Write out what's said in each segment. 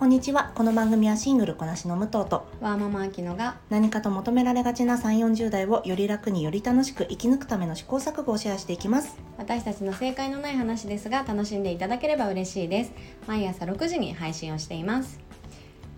こんにちは。この番組はシングルこなしの武藤とワーママアキノが何かと求められがちな3 4 0代をより楽により楽しく生き抜くための試行錯誤をシェアしていきます。私たちの正解のない話ですが楽しんでいただければ嬉しいです。毎朝6時に配信をしています。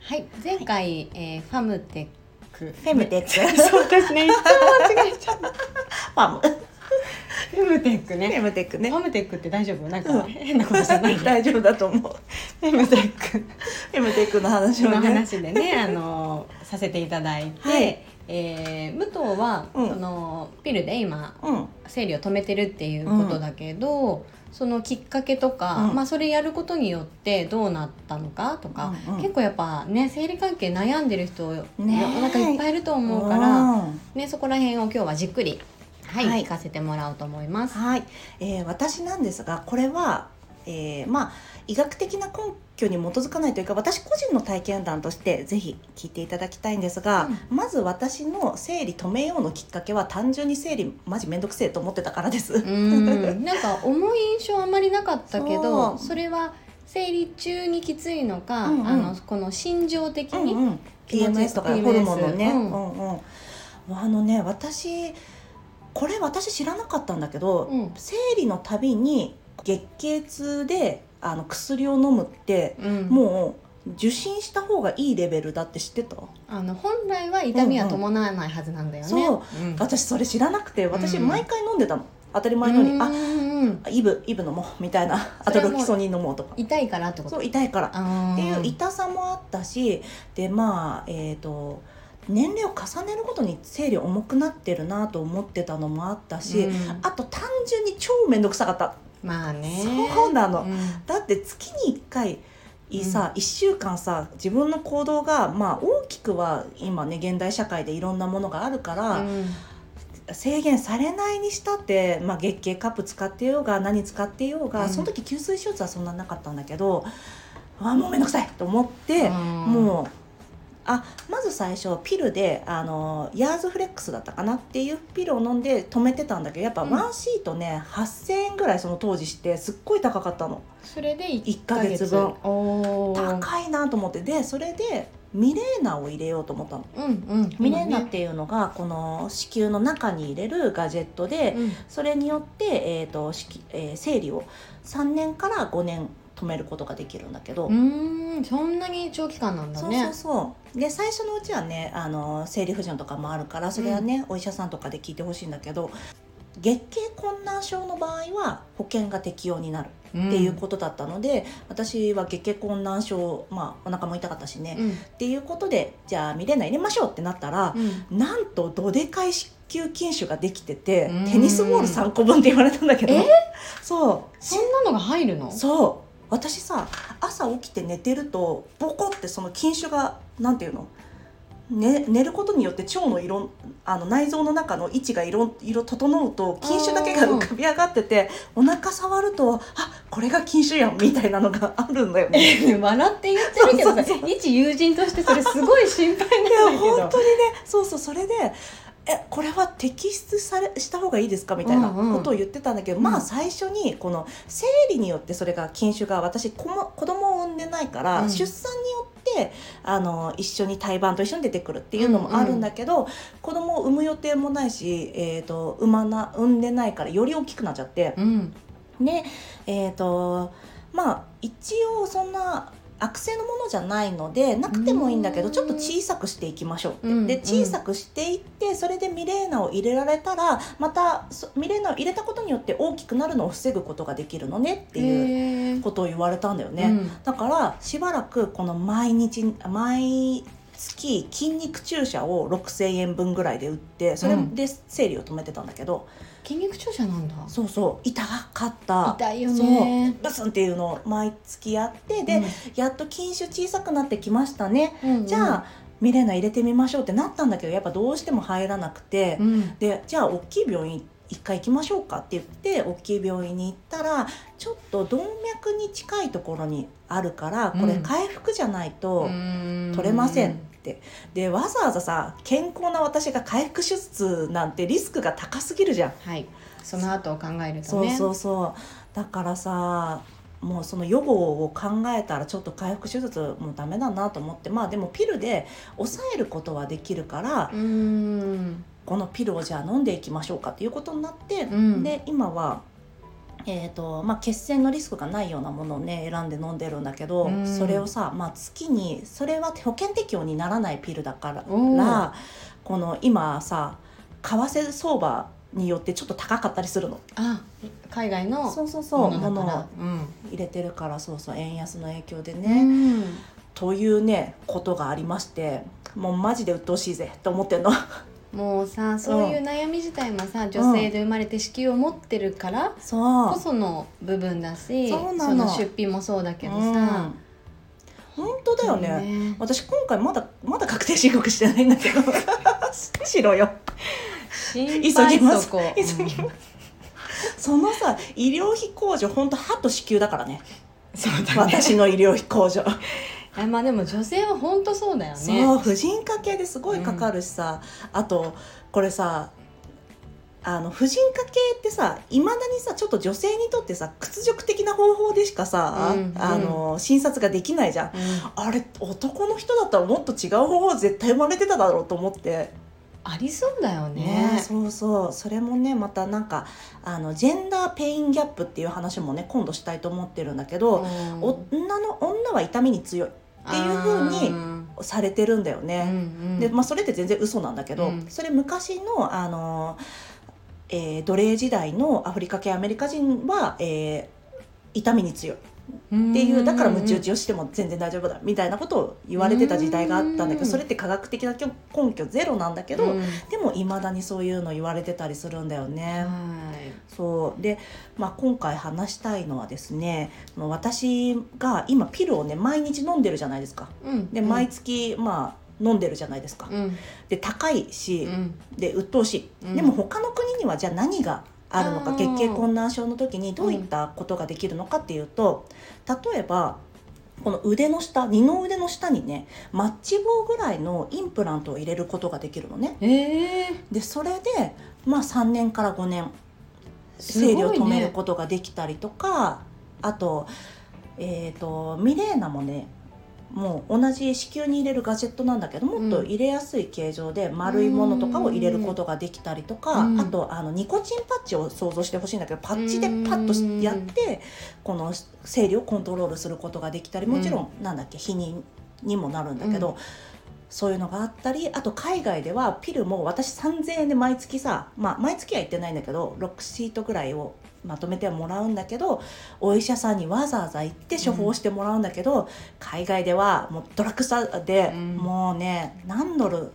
はい。前回、えーファムテック。フェムテック。そう私ね。いつも間違えちゃうファム。フェムテックフねェムテックね。ファムテックって大丈夫？なんかうん。変なことじゃない？フ 大丈夫だと思うェムテックフェムテックの話をのね話でね あのさせていただいて、はい。えー武藤は、うん。そのピルで今うん。生理を止めてるっていうことだけど、そのきっかけとか、うん。まあ、それやることによってどうなったのかとか、うんうん。結構やっぱね生理関係悩んでる人、ね世の中いっぱいいると思うから、うん。ね、そこら辺を今日はじっくり、はいはい。聞かせてもらおうと思います。はい、えー私なんですがこれは、えーまあ医学的な根拠に基づかないというか私個人の体験談としてぜひ聞いていただきたいんですが、まず私の生理止めようのきっかけは単純に生理マジめんどくせえと思ってたからです。うん。なんか重い印象あんまりなかったけどそれは生理中にきついのか、うんうん。あのこの心情的に、うんうん、PMS とかホルモンのね、ううんんうん。あのね私これ私知らなかったんだけど、うん。生理のたびに月経痛であの薬を飲むって、うん。もう受診した方がいいレベルだって知ってた？あの本来は痛みは伴わないはずなんだよね。そううん。私それ知らなくて私うん。毎回飲んでたの、当たり前のに、あうん。うんイブイブ飲もうみたいなあとロキソニン飲もうとか。痛いからってこと？そう痛いから。あー。っていう痛さもあったしでまあえっ、と年齢を重ねるごとに生理重くなってるなと思ってたのもあったし、うん。あと単純に超面倒くさかった、まあね。そうなの、うん。だって月に1回いいさ、1週間さ自分の行動がまあ大きくは今ね現代社会でいろんなものがあるから、うん。制限されないにしたって、まあ、月経カップ使ってようが何使ってようが、うん。その時吸水ショーツはそんななかったんだけどあもうめんどくさいと思って、うん。もうあまず最初ピルであのヤーズフレックスだったかなっていうピルを飲んで止めてたんだけどやっぱうん。ワンシートね、8000円ぐらいその当時してすっごい高かったの。それで1 1ヶ月分。高いなと思って。でそれでミレーナを入れようと思ったの。うんうん。ミレーナっねていうのがこの子宮の中に入れるガジェットで、うん。それによって、えーとえー生理を。3年から5年止めることができるんだけど、うーんそんなに長期間なんだそうねそうそう。で最初のうちはねあの生理不順とかもあるからそれはね、お医者さんとかで聞いてほしいんだけど月経困難症の場合は保険が適用になるっていうことだったので、私は月経困難症まあお腹も痛かったしね、うん。っていうことでじゃあミレーナ入れましょうってなったら、うん。なんとどでかい子宮筋腫ができててうん。テニスボール3個分って言われたんだけど。え？そう。そんなのが入るの？そう私さ朝起きて寝てるとボコってその筋腫がなんていうの、ね、寝ることによって腸の色あの内臓の中の位置が色色整うと筋腫だけが浮かび上がっててお腹触るとあこれが筋腫やんみたいなのがあるんだよね。笑って言ってるけどさ一友人としてそれすごい心配いやなんだけど。本当にね。そうそうそれでえこれは摘出されした方がいいですか？みたいなうんうん。ことを言ってたんだけど、うん。まあ最初にこの生理によってそれが筋腫が私子も子供を産んでないから、うん。出産によってあの一緒に胎盤と一緒に出てくるっていうのもあるんだけど、子供を産む予定もないし、えー、と産まな産んでないからより大きくなっちゃって。うん。でえっ、とまあ一応そんな悪性のものじゃないのでなくてもいいんだけどうん。ちょっと小さくしていきましょうって、うんで小さくしていってそれでミレーナを入れられたらまたそミレーナを入れたことによって大きくなるのを防ぐことができるのねっていうことを言われたんだよね、うん。だからしばらくこの毎日毎月筋肉注射を6,000円分ぐらいで売ってそれで生理を止めてたんだけど、筋肉注射なんだ。そうそう。痛かった。痛いよね。そう。ブスンっていうのを毎月やってで、やっと筋腫小さくなってきましたね、うんじゃあミレーナ入れてみましょうってなったんだけどやっぱどうしても入らなくて、うん。でじゃあ大きい病院一回行きましょうかって言って大きい病院に行ったらちょっと動脈に近いところにあるからこれうん。回復じゃないとうん。取れませんって、でわざわざさ健康な私が回復手術なんてリスクが高すぎるじゃん。はい。その後を考えるとそうねそうそう。だからさもうその予防を考えたらちょっと回復手術もうダメだなと思って。まあでもピルで抑えることはできるから、うん。このピルをじゃあ飲んでいきましょうかっていうことになって、うん。で今は、えーとまあ、血栓のリスクがないようなものをね選んで飲んでるんだけど、うん。それをさ、まあ、月にそれは保険適用にならないピルだからこの今さ為替相場によってちょっと高かったりするの。あ海外のそうそうそうものをうん。入れてるからそうそう円安の影響でうね、ん。というねことがありましてもうマジで鬱陶しいぜって思ってんの。もうさそういう悩み自体もさ、女性で生まれて子宮を持ってるからそう。こその部分だしそうなの。の出費もそうだけどさ、うん。本当だよね。ね。私今回まだまだ確定申告してないんだけど。しろよ。心急配ぎます。急ぎます。そのさ医療費控除本当歯と子宮だからね。そうだね。私の医療費控除あまあでも女性は本当そうだよね。そう婦人科系ですごいかかるしさ、あとこれさあの婦人科系ってさいまだにさちょっと女性にとってさ屈辱的な方法でしかさ、うんあの診察ができないじゃん。うん。あれ男の人だったらもっと違う方法絶対生まれてただろうと思って。ありそうだよね。ねそうそう。それもねまたなんかあのジェンダーペインギャップっていう話もね今度したいと思ってるんだけど、うん。女の女は痛みに強いっていう風にうんされてるんだようんね。うん。でまあ、それって全然嘘なんだけど、うん。それ昔のあの、えー奴隷時代のアフリカ系アメリカ人は、えー痛みに強いっていうだからムチ打ちをしても全然大丈夫だみたいなことを言われてた時代があったんだけうん。どそれって科学的な根拠ゼロなんだけど、うん。でもいまだにそういうの言われてたりするんだよね。はい。そう。で、まあ、今回話したいのはですね私が今ピルをね毎日飲んでるじゃないですか。うん。で毎月まあ飲んでるじゃないですか。うん。で高いし、うん。で鬱陶しい、うん。でも他の国にはじゃあ何があるのか月経困難症の時にどういったことができるのかっていうと例えばこの腕の下二の腕の下にねマッチ棒ぐらいのインプラントを入れることができるのね。ええでそれでまあ3年から5年生理を止めることができたりとか、あと,、えー、とミレーナもねもう同じ子宮に入れるガジェットなんだけどもっと入れやすい形状で丸いものとかを入れることができたりとか、うん。あとあのニコチンパッチを想像してほしいんだけどパッチでパッとしやってこの生理をコントロールすることができたりもちろんなんだっけ避妊にもなるんだけど、うそういうのがあったりあと海外ではピルも私3000円で毎月さ、まあ、毎月は行ってないんだけど6シートぐらいをまとめてはもらうんだけどお医者さんにわざわざ行って処方してもらうんだけど、海外ではもうドラッグストアでうん。もうね何ドル？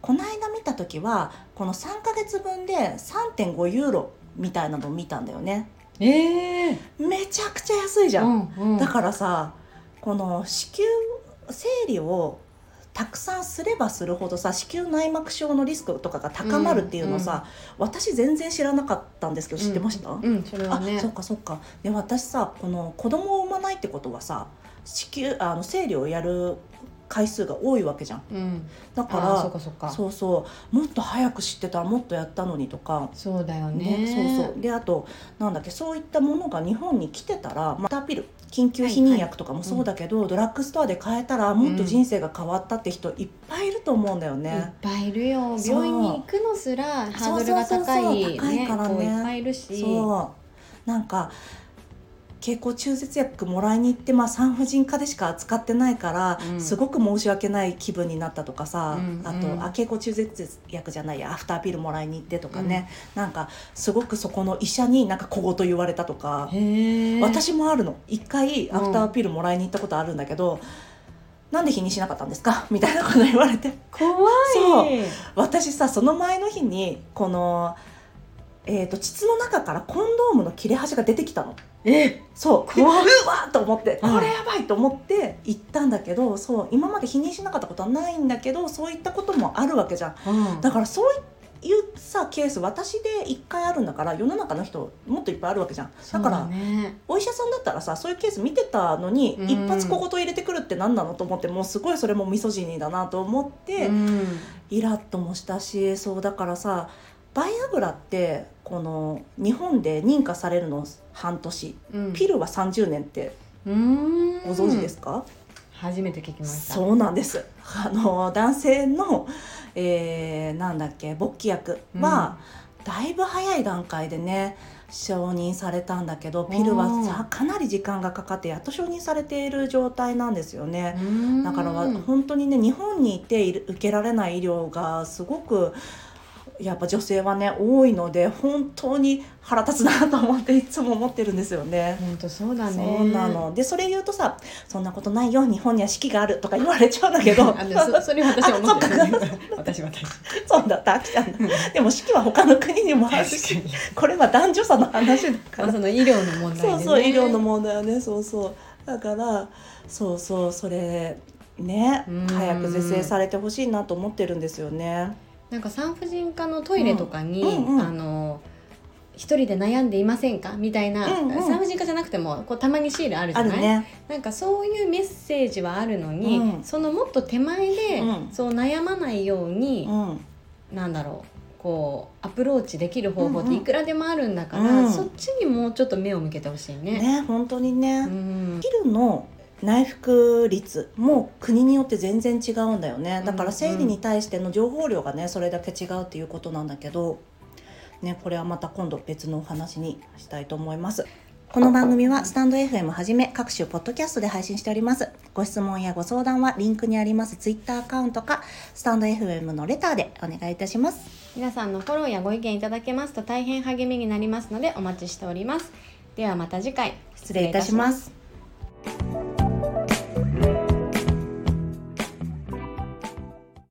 この間見た時はこの3ヶ月分で3.5ユーロみたいなのを見たんだよね。ええめちゃくちゃ安いじゃん。うんうん。だからさこの子宮生理をたくさんすればするほどさ子宮内膜症のリスクとかが高まるっていうのさ、私全然知らなかったんですけど知ってました、うんうんそれはね。あそっかそっか。で私さこの子供を産まないってことはさ子宮あの生理をやる回数が多いわけじゃん。うん。だからかそっか。そうそう。もっと早く知ってたらもっとやったのにとか。そうだよね。ねそうそう。であとなんだっけそういったものが日本に来てたらまたピル緊急避妊薬とかもそうだけど、ドラッグストアで買えたらもっと人生が変わったって人いっぱいいると思うんだよいっね。ぱいいるよ。病院に行くのすらハードルが高いそう高いからね。子いっぱいいるし。そう。なんか経口中絶薬もらいに行って、まあ、産婦人科でしか扱ってないから、うん。すごく申し訳ない気分になったとかさ、うんあと、うん。あ経口中絶薬じゃないやアフターピルもらいに行ってとかね、なんかすごくそこの医者になんか小言言われたとか。私もあるの。一回アフターピルもらいに行ったことあるんだけど、なんで日にしなかったんですか？みたいなこと言われて。怖い。そう。私さその前の日にこの、えー、と膣の中からコンドームの切れ端が出てきたの。え？そう。怖っ。わーと思ってうん。これやばいと思って行ったんだけどそう今まで否認しなかったことはないんだけどそういったこともあるわけじゃん。うん。だからそういうさケース私で1回あるんだから世の中の人もっといっぱいあるわけじゃん。だからね。お医者さんだったらさそういうケース見てたのに、うん。一発小言入れてくるって何なのと思ってもうすごいそれもミソジニーだなと思って、うん。イラッともしたしそうだからさバイアグラってこの日本で認可されるの半年。うん。ピルは30年ってうーん。ご存知ですか、初めて聞きました。そうなんです。あの男性の、えーなんだっけ勃起薬は、だいぶ早い段階でね承認されたんだけどピルはさかなり時間がかかってやっと承認されている状態なんですよね。だから本当にね日本にいて受けられない医療がすごくやっぱ女性はね多いので本当に腹立つなと思っていつも思ってるんですよね。本当そうだね。そうなの。でそれ言うとさ「そんなことないよ日本には四季がある」とか言われちゃうんだけど。あでもそそれ私は思ってる。あそっ 私私。そうだった。秋ちゃんだ。でも四季は他の国にもある確しこれは男女差の話だから。まあその医療の問題で、ね、そうそう医療の問題はね。そうそう。だからそうそうそれねうん。早く是正されてほしいなと思ってるんですよね。なんか産婦人科のトイレとかに、うんうんうんあの一人で悩んでいませんか？みたいな、うんうん。産婦人科じゃなくてもこうたまにシールあるじゃない、ね。なんかそういうメッセージはあるのに、うん。そのもっと手前で、うん。そう悩まないようにう、ん。なんだろうこうアプローチできる方法っうんうんていくらでもあるんだから、うん。そっちにもうちょっと目を向けてほしいね。ね本当にね。うん。ピルの内服率も国によって全然違うんだよね。だから生理に対しての情報量がねそれだけ違うっていうことなんだけど、ね、これはまた今度別のお話にしたいと思います。この番組はスタンド FM はじめ各種ポッドキャストで配信しております。ご質問やご相談はリンクにあります。ツイッターアカウントかスタンド FM のレターでお願いいたします。皆さんのフォローやご意見いただけますと大変励みになりますのでお待ちしております。ではまた次回。失礼いたします